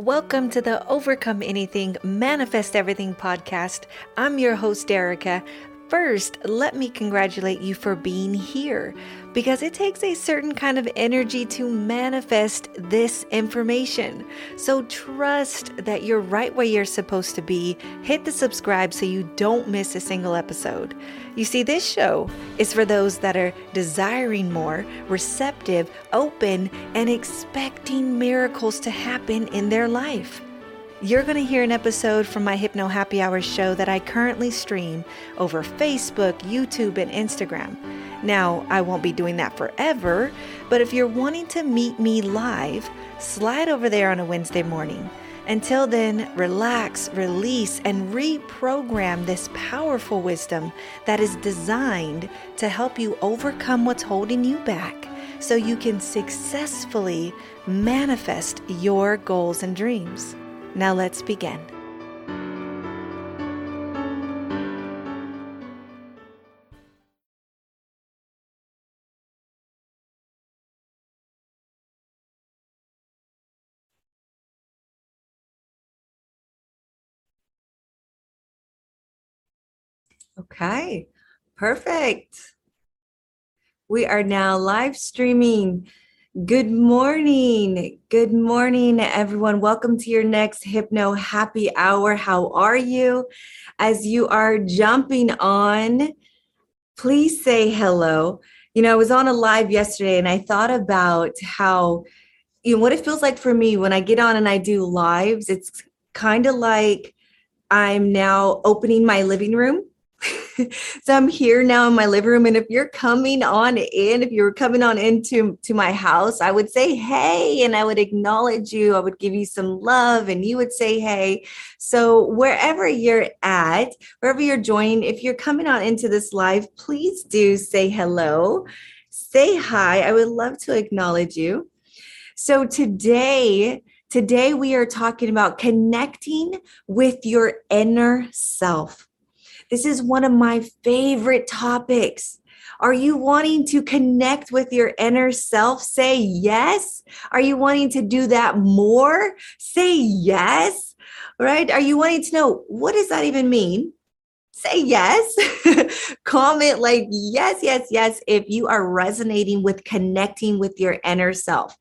Welcome to the Overcome Anything, Manifest Everything podcast. I'm your host, Derika. First, let me congratulate you for being here because it takes a certain kind of energy to manifest this information. So trust that you're right where you're supposed to be. Hit the subscribe so you don't miss a single episode. You see, this show is for those that are desiring more, receptive, open, and expecting miracles to happen in their life. You're going to hear an episode from my Hypno Happy Hour show that I currently stream over Facebook, YouTube, and Instagram. Now, I won't be doing that forever, but if you're wanting to meet me live, slide over there on a Wednesday morning. Until then, relax, release, and reprogram this powerful wisdom that is designed to help you overcome what's holding you back so you can successfully manifest your goals and dreams. Now let's begin. Okay, perfect. We are now live streaming Good morning. Good morning, everyone. Welcome to your next Hypno Happy Hour. How are you? As you are jumping on, please say hello. You know, I was on a live yesterday and I thought about how, you know, what it feels like for me when I get on and I do lives. It's kind of like I'm now opening my living room so I'm here now in my living room. And if you're coming on in, if you're coming on into to my house, I would say hey, and I would acknowledge you. I would give you some love, and you would say hey. So wherever you're at, wherever you're joining, if you're coming on into this live, please do say hello, say hi. I would love to acknowledge you. So today, today we are talking about connecting with your inner self. This is one of my favorite topics. Are you wanting to connect with your inner self? Say yes. Are you wanting to do that more? Say yes. Right? Are you wanting to know what does that even mean? Say yes. Comment like yes, yes, yes if you are resonating with connecting with your inner self.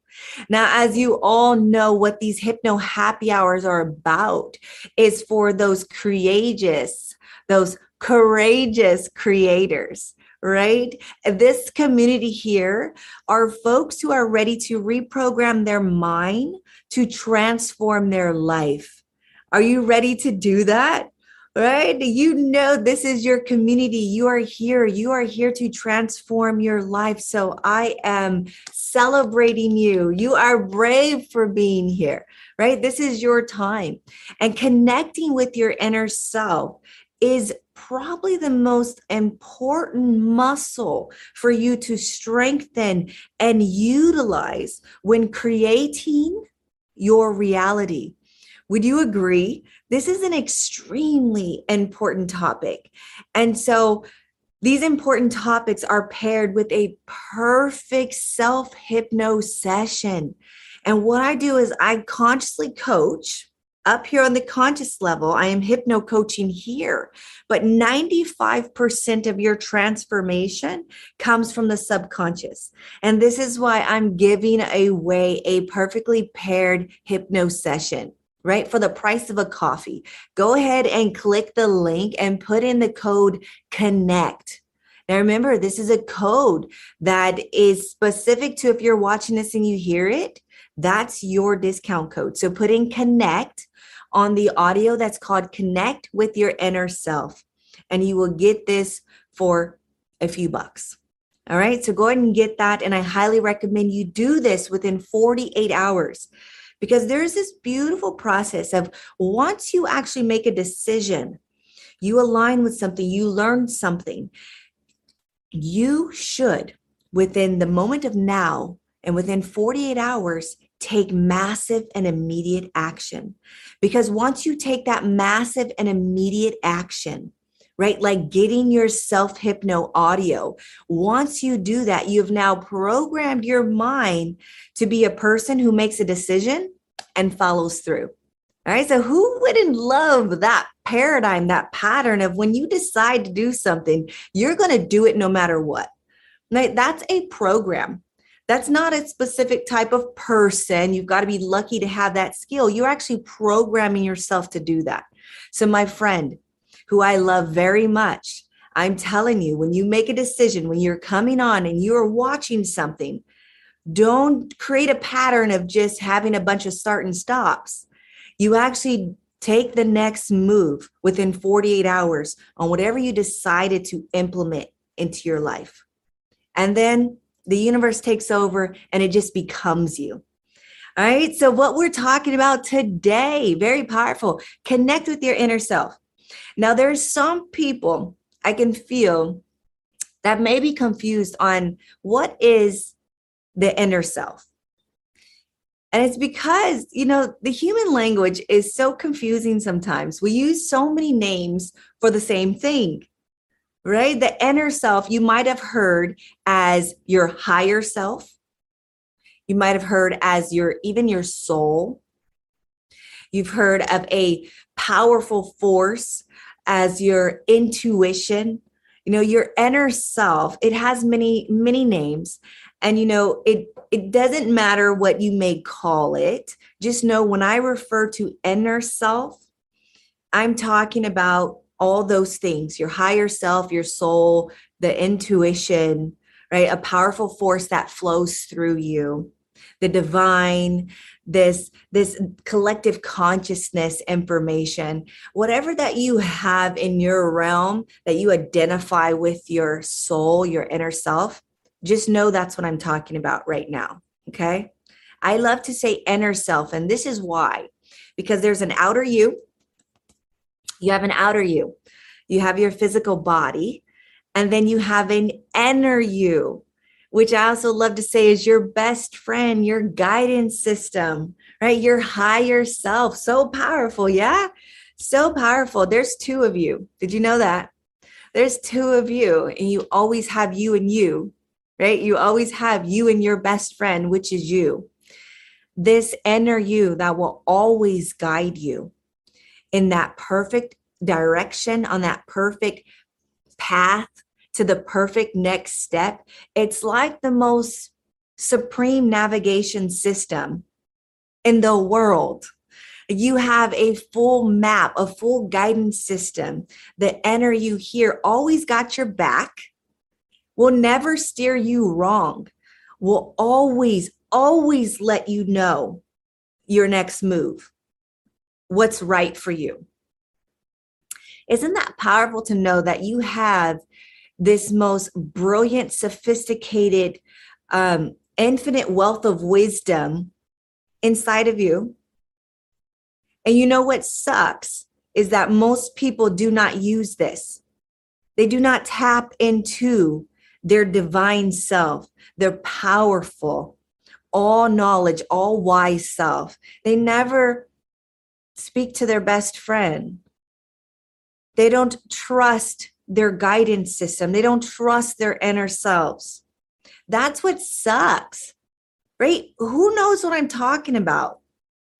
Now, as you all know, what these hypno happy hours are about is for those courageous, those courageous creators right? This community here are folks who are ready to reprogram their mind to transform their life. Are you ready to do that? Right? You know, this is your community. You are here. You are here to transform your life. So I am celebrating you. You are brave for being here, right? This is your time. And connecting with your inner self is probably the most important muscle for you to strengthen and utilize when creating your reality. Would you agree? This is an extremely important topic. And so, these important topics are paired with a perfect self hypno session. And what I do is I consciously coach up here on the conscious level, I am hypno coaching here, but 95% of your transformation comes from the subconscious. And this is why I'm giving away a perfectly paired hypno session right? For the price of a coffee. Go ahead and click the link and put in the code CONNECT. Now, remember, this is a code that is specific to if you're watching this and you hear it, that's your discount code. So put in CONNECT on the audio that's called Connect with Your Inner Self. And you will get this for a few bucks. All right. So go ahead and get that. And I highly recommend you do this within 48 hours because there's this beautiful process of once you actually make a decision, you align with something, you learn something, you should, within the moment of now and within 48 hours, take massive and immediate action. Because once you take that massive and immediate action, right, like getting your self hypno audio, once you do that, you've now programmed your mind to be a person who makes a decision and follows through. All right. So, who wouldn't love that paradigm, that pattern of when you decide to do something, you're going to do it no matter what? Right? That's a program. That's not a specific type of person. You've got to be lucky to have that skill. You're actually programming yourself to do that. So, my friend, who I love very much, I'm telling you, when you make a decision, when you're coming on and you're watching something, don't create a pattern of just having a bunch of start and stops. You actually take the next move within 48 hours on whatever you decided to implement into your life. And then the universe takes over and it just becomes you. All right. So, what we're talking about today, very powerful, connect with your inner self. Now, there's some people I can feel that may be confused on what is the inner self. And it's because, you know, the human language is so confusing sometimes. We use so many names for the same thing, right? The inner self, you might have heard as your higher self. You might have heard as your, even your soul. You've heard of a powerful force as your intuition. You know, your inner self, it has many, many names and you know it it doesn't matter what you may call it just know when i refer to inner self i'm talking about all those things your higher self your soul the intuition right a powerful force that flows through you the divine this this collective consciousness information whatever that you have in your realm that you identify with your soul your inner self just know that's what I'm talking about right now. Okay. I love to say inner self, and this is why because there's an outer you, you have an outer you, you have your physical body, and then you have an inner you, which I also love to say is your best friend, your guidance system, right? Your higher self. So powerful. Yeah. So powerful. There's two of you. Did you know that? There's two of you, and you always have you and you right? You always have you and your best friend, which is you. This inner you that will always guide you in that perfect direction, on that perfect path to the perfect next step. It's like the most supreme navigation system in the world. You have a full map, a full guidance system. The inner you here always got your back will never steer you wrong, will always, always let you know your next move, what's right for you. Isn't that powerful to know that you have this most brilliant, sophisticated, um, infinite wealth of wisdom inside of you? And you know what sucks is that most people do not use this. They do not tap into their divine self, their powerful, all knowledge, all wise self. They never speak to their best friend. They don't trust their guidance system. They don't trust their inner selves. That's what sucks, right? Who knows what I'm talking about?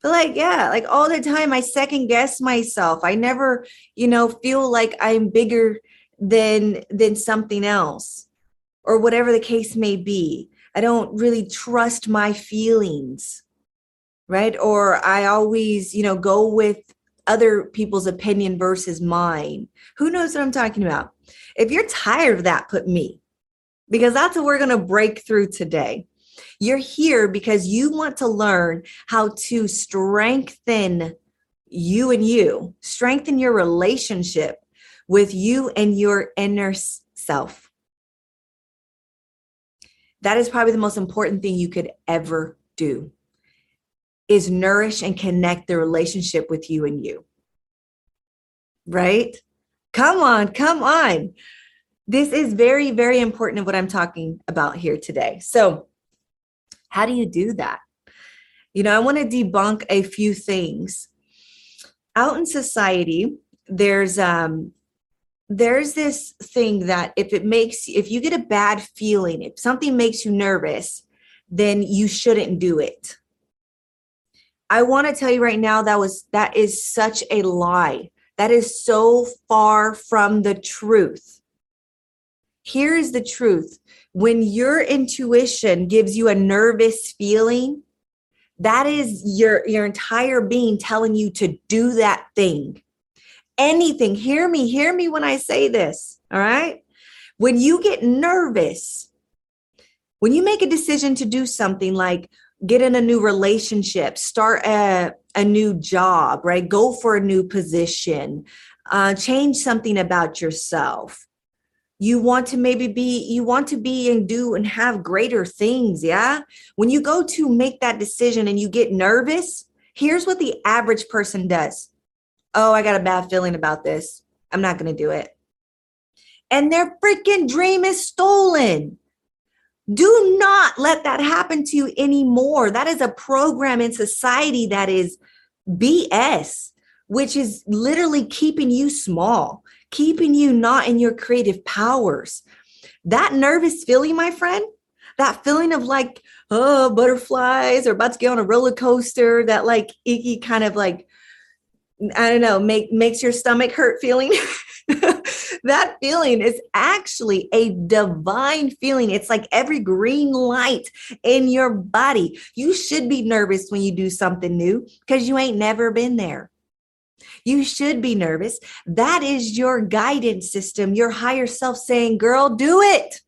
But like, yeah, like all the time I second guess myself. I never, you know, feel like I'm bigger than than something else or whatever the case may be. I don't really trust my feelings, right? Or I always, you know, go with other people's opinion versus mine. Who knows what I'm talking about? If you're tired of that, put me, because that's what we're going to break through today. You're here because you want to learn how to strengthen you and you, strengthen your relationship with you and your inner self that is probably the most important thing you could ever do is nourish and connect the relationship with you and you. Right? Come on come on. This is very very important of what i'm talking about here today. So how do you do that? You know i want to debunk a few things. Out in society there's um there's this thing that if it makes if you get a bad feeling if something makes you nervous then you shouldn't do it I want to tell you right now that was that is such a lie. That is so far from the truth. Here is the truth. When your intuition gives you a nervous feeling, that is your your entire being telling you to do that thing. Anything. Hear me, hear me when I say this, all right? When you get nervous, when you make a decision to do something like get in a new relationship, start a, a new job, right? Go for a new position, uh, change something about yourself. You want to maybe be, you want to be and do and have greater things. Yeah. When you go to make that decision and you get nervous, here's what the average person does. Oh, I got a bad feeling about this. I'm not going to do it. And their freaking dream is stolen. Do not let that happen to you anymore. That is a program in society that is BS, which is literally keeping you small, keeping you not in your creative powers. That nervous feeling, my friend, that feeling of like, oh, butterflies or about to get on a roller coaster, that like icky kind of like, I don't know, make makes your stomach hurt feeling. that feeling is actually a divine feeling. It's like every green light in your body. You should be nervous when you do something new because you ain't never been there. You should be nervous. That is your guidance system, your higher self saying, Girl, do it.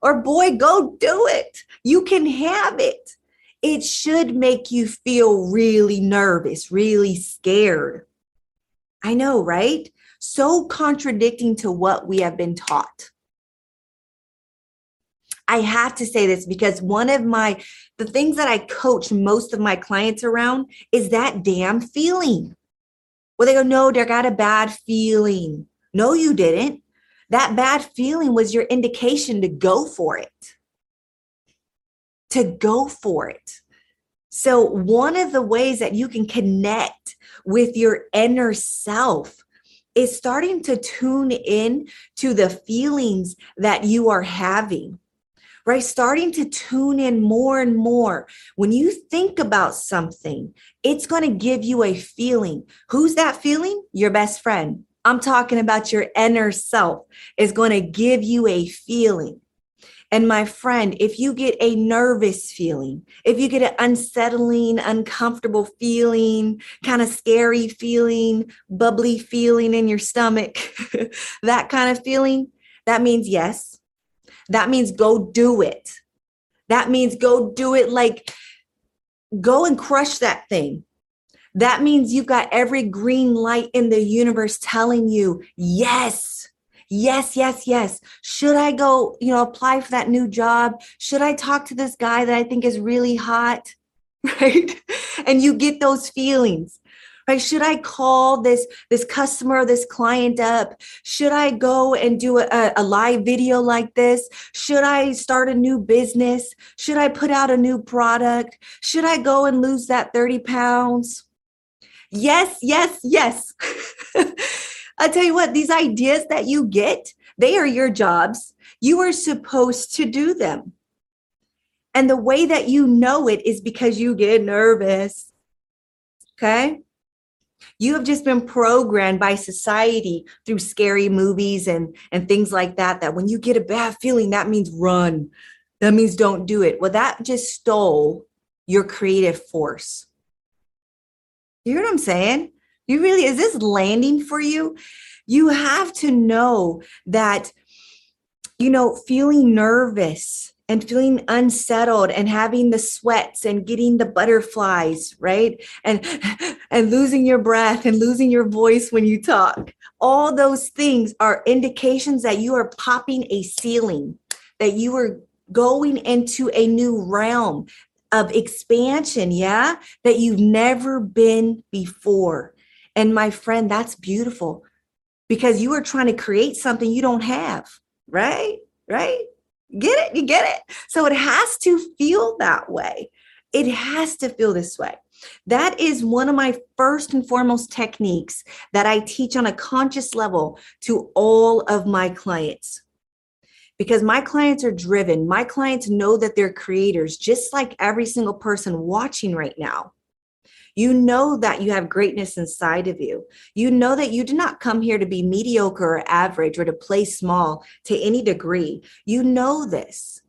Or boy, go do it. You can have it. It should make you feel really nervous, really scared. I know, right? So contradicting to what we have been taught. I have to say this because one of my the things that I coach most of my clients around is that damn feeling. Well, they go, no, they got a bad feeling. No, you didn't. That bad feeling was your indication to go for it. To go for it. So, one of the ways that you can connect with your inner self is starting to tune in to the feelings that you are having right? Starting to tune in more and more. When you think about something, it's going to give you a feeling. Who's that feeling? Your best friend. I'm talking about your inner self is going to give you a feeling. And my friend, if you get a nervous feeling, if you get an unsettling, uncomfortable feeling, kind of scary feeling, bubbly feeling in your stomach, that kind of feeling, that means yes. That means go do it. That means go do it like go and crush that thing. That means you've got every green light in the universe telling you, yes, yes, yes, yes. Should I go, you know, apply for that new job? Should I talk to this guy that I think is really hot? Right. And you get those feelings. Right? Should I call this this customer, this client up? Should I go and do a, a live video like this? Should I start a new business? Should I put out a new product? Should I go and lose that 30 pounds? Yes, yes, yes. I tell you what, these ideas that you get, they are your jobs. You are supposed to do them. And the way that you know it is because you get nervous. Okay. You have just been programmed by society through scary movies and, and things like that. That when you get a bad feeling, that means run. That means don't do it. Well, that just stole your creative force. You hear what I'm saying? You really, is this landing for you? You have to know that, you know, feeling nervous and feeling unsettled and having the sweats and getting the butterflies, right? And and losing your breath and losing your voice when you talk. All those things are indications that you are popping a ceiling, that you are going into a new realm of expansion, yeah, that you've never been before. And my friend, that's beautiful because you are trying to create something you don't have, right? Right? Get it? You get it? So it has to feel that way. It has to feel this way. That is one of my first and foremost techniques that I teach on a conscious level to all of my clients. Because my clients are driven, my clients know that they're creators, just like every single person watching right now. You know that you have greatness inside of you. You know that you did not come here to be mediocre or average or to play small to any degree. You know this.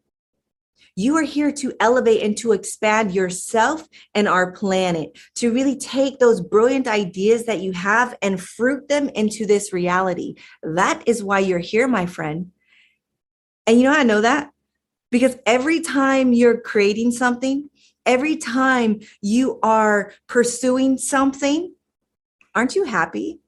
You are here to elevate and to expand yourself and our planet, to really take those brilliant ideas that you have and fruit them into this reality. That is why you're here, my friend. And you know I know that? Because every time you're creating something, every time you are pursuing something, aren't you happy?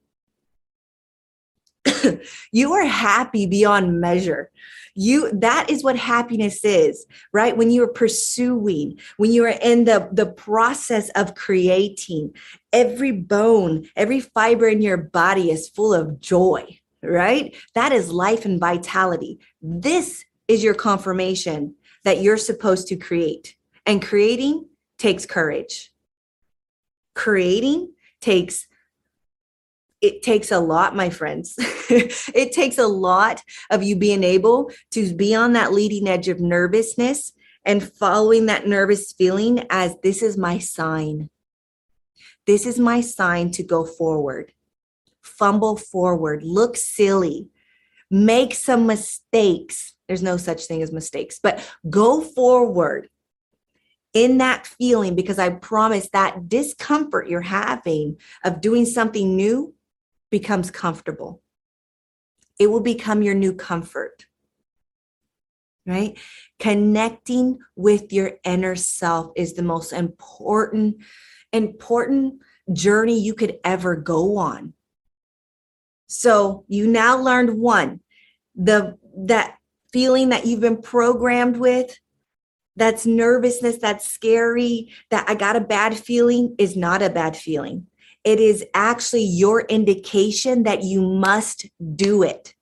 you are happy beyond measure. You that is what happiness is right? When you are pursuing when you are in the the process of creating every bone every fiber in your body is full of joy right? That is life and vitality. This is your confirmation that you're supposed to create and creating takes courage creating takes it takes a lot, my friends. it takes a lot of you being able to be on that leading edge of nervousness and following that nervous feeling as this is my sign. This is my sign to go forward. Fumble forward, look silly, make some mistakes. There's no such thing as mistakes, but go forward in that feeling because I promise that discomfort you're having of doing something new becomes comfortable. It will become your new comfort. Right? Connecting with your inner self is the most important, important journey you could ever go on. So you now learned one, the that feeling that you've been programmed with, that's nervousness, that's scary, that I got a bad feeling is not a bad feeling it is actually your indication that you must do it.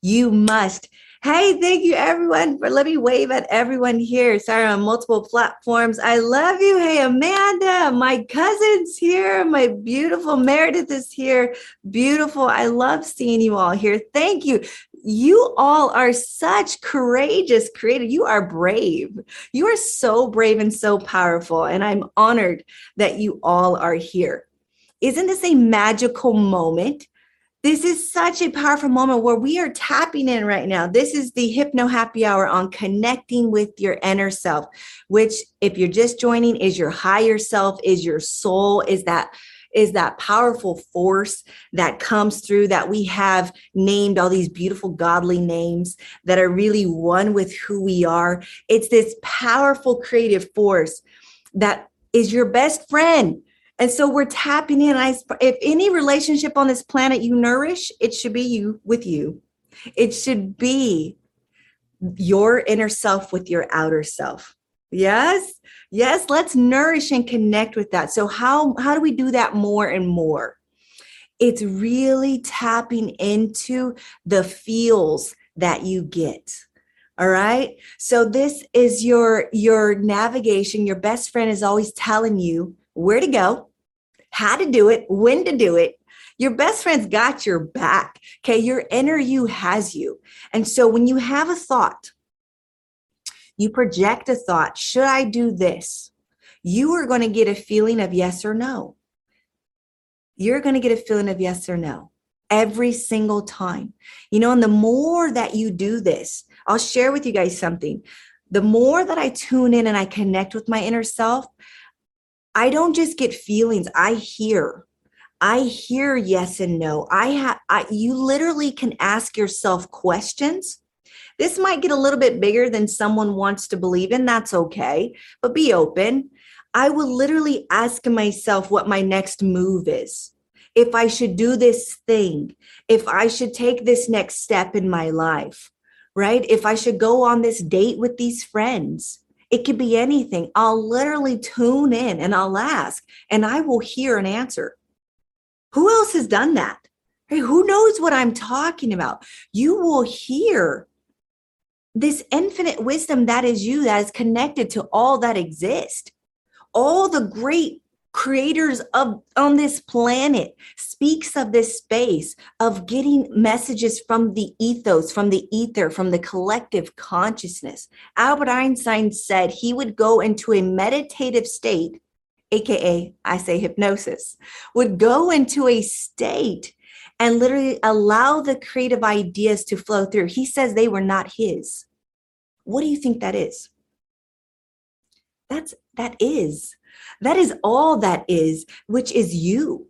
You must. Hey, thank you everyone for let me wave at everyone here. Sorry, on multiple platforms. I love you. Hey, Amanda, my cousin's here. My beautiful Meredith is here. Beautiful. I love seeing you all here. Thank you. You all are such courageous creators. You are brave. You are so brave and so powerful. And I'm honored that you all are here. Isn't this a magical moment? This is such a powerful moment where we are tapping in right now. This is the Hypno Happy Hour on connecting with your inner self, which, if you're just joining, is your higher self, is your soul, is that is that powerful force that comes through that we have named all these beautiful godly names that are really one with who we are. It's this powerful creative force that is your best friend and so we're tapping in. I, if any relationship on this planet you nourish, it should be you with you. It should be your inner self with your outer self. Yes. Yes, let's nourish and connect with that. So how how do we do that more and more? It's really tapping into the feels that you get. All right? So this is your your navigation. Your best friend is always telling you where to go, how to do it, when to do it. Your best friend's got your back. Okay. Your inner you has you. And so when you have a thought, you project a thought, should I do this? You are going to get a feeling of yes or no. You're going to get a feeling of yes or no every single time. You know, and the more that you do this, I'll share with you guys something. The more that I tune in and I connect with my inner self, I don't just get feelings, I hear. I hear yes and no. I have I, you literally can ask yourself questions. This might get a little bit bigger than someone wants to believe in. That's okay, but be open. I will literally ask myself what my next move is. If I should do this thing, if I should take this next step in my life, right? If I should go on this date with these friends, it could be anything. I'll literally tune in and I'll ask, and I will hear an answer. Who else has done that? Hey, who knows what I'm talking about? You will hear this infinite wisdom that is you, that is connected to all that exists. All the great creators of on this planet speaks of this space of getting messages from the ethos from the ether from the collective consciousness albert einstein said he would go into a meditative state AKA, I say hypnosis, would go into a state and literally allow the creative ideas to flow through. He says they were not his. What do you think that is? That's that is. That is all that is, which is you.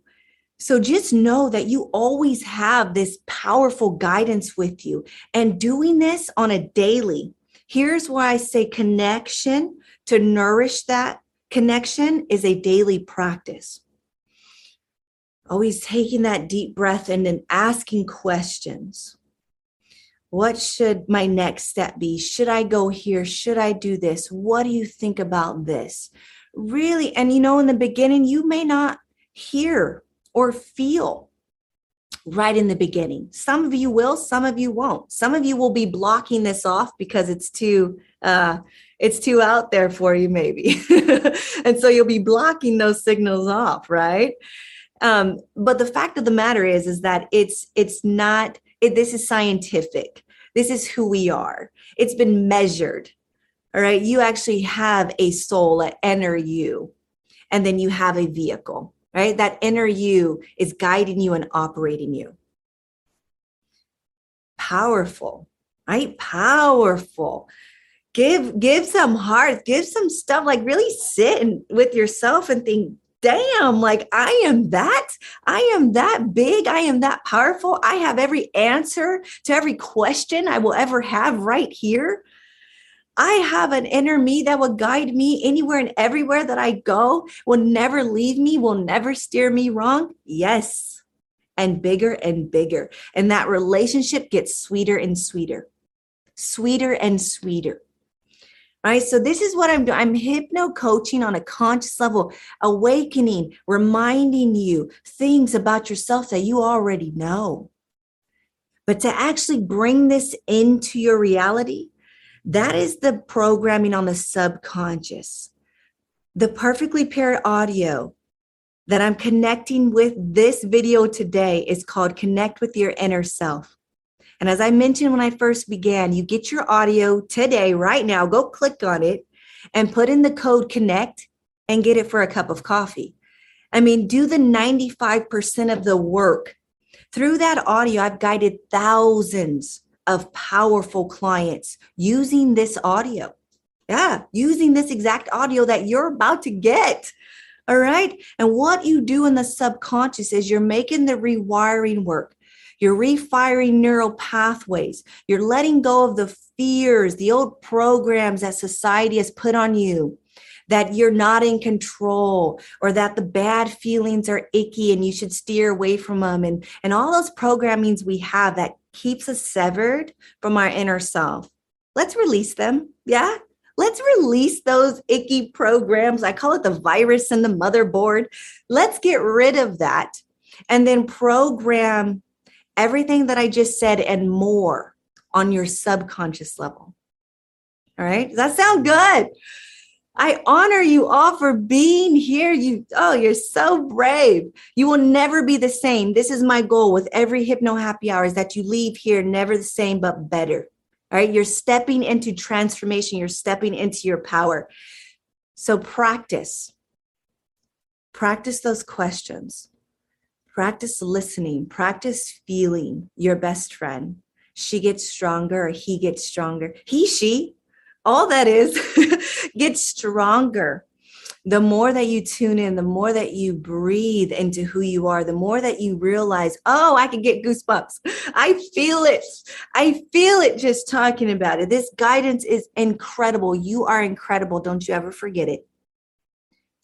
So just know that you always have this powerful guidance with you and doing this on a daily. Here's why I say connection to nourish that connection is a daily practice. Always taking that deep breath and then asking questions. What should my next step be? Should I go here? Should I do this? What do you think about this? Really, and you know, in the beginning, you may not hear or feel right in the beginning. Some of you will, some of you won't. Some of you will be blocking this off because it's too uh it's too out there for you maybe. and so you'll be blocking those signals off, right? Um but the fact of the matter is is that it's it's not it, this is scientific. This is who we are. It's been measured. All right, you actually have a soul, an inner you, and then you have a vehicle right? That inner you is guiding you and operating you. Powerful, right? Powerful. Give give some heart, give some stuff like really sit with yourself and think, damn, like I am that. I am that big. I am that powerful. I have every answer to every question I will ever have right here. I have an inner me that will guide me anywhere and everywhere that I go, will never leave me, will never steer me wrong. Yes. And bigger and bigger. And that relationship gets sweeter and sweeter, sweeter and sweeter. Right. So, this is what I'm doing. I'm hypno coaching on a conscious level, awakening, reminding you things about yourself that you already know. But to actually bring this into your reality, that is the programming on the subconscious. The perfectly paired audio that I'm connecting with this video today is called Connect with Your Inner Self. And as I mentioned when I first began, you get your audio today, right now, go click on it and put in the code CONNECT and get it for a cup of coffee. I mean, do the 95% of the work. Through that audio, I've guided thousands of powerful clients using this audio. Yeah, using this exact audio that you're about to get. All right. And what you do in the subconscious is you're making the rewiring work. You're refiring neural pathways. You're letting go of the fears, the old programs that society has put on you that you're not in control or that the bad feelings are icky and you should steer away from them and and all those programmings we have that keeps us severed from our inner self. Let's release them. Yeah. Let's release those icky programs. I call it the virus in the motherboard. Let's get rid of that and then program everything that I just said and more on your subconscious level. All right. Does that sound good? I honor you all for being here. You, oh, you're so brave. You will never be the same. This is my goal with every Hypno Happy Hour is that you leave here never the same, but better. All right. You're stepping into transformation. You're stepping into your power. So practice. Practice those questions. Practice listening. Practice feeling your best friend. She gets stronger he gets stronger. He, she, all that is gets stronger the more that you tune in, the more that you breathe into who you are, the more that you realize, oh, I can get goosebumps. I feel it. I feel it just talking about it. This guidance is incredible. You are incredible. Don't you ever forget it.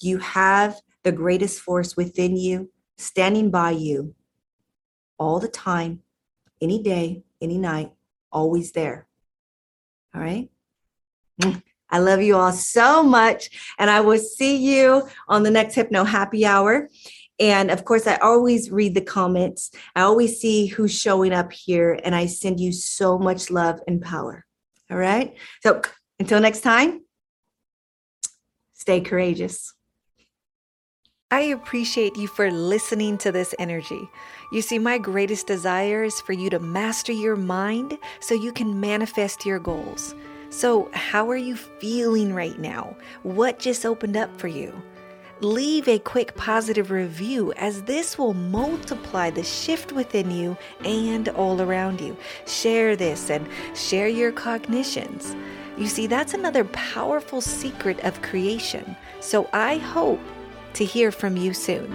You have the greatest force within you, standing by you all the time, any day, any night, always there. All right. Mm. I love you all so much. And I will see you on the next Hypno Happy Hour. And of course, I always read the comments. I always see who's showing up here. And I send you so much love and power. All right. So until next time, stay courageous. I appreciate you for listening to this energy. You see, my greatest desire is for you to master your mind so you can manifest your goals. So, how are you feeling right now? What just opened up for you? leave a quick positive review as this will multiply the shift within you and all around you. Share this and share your cognitions. You see, that's another powerful secret of creation. So I hope to hear from you soon.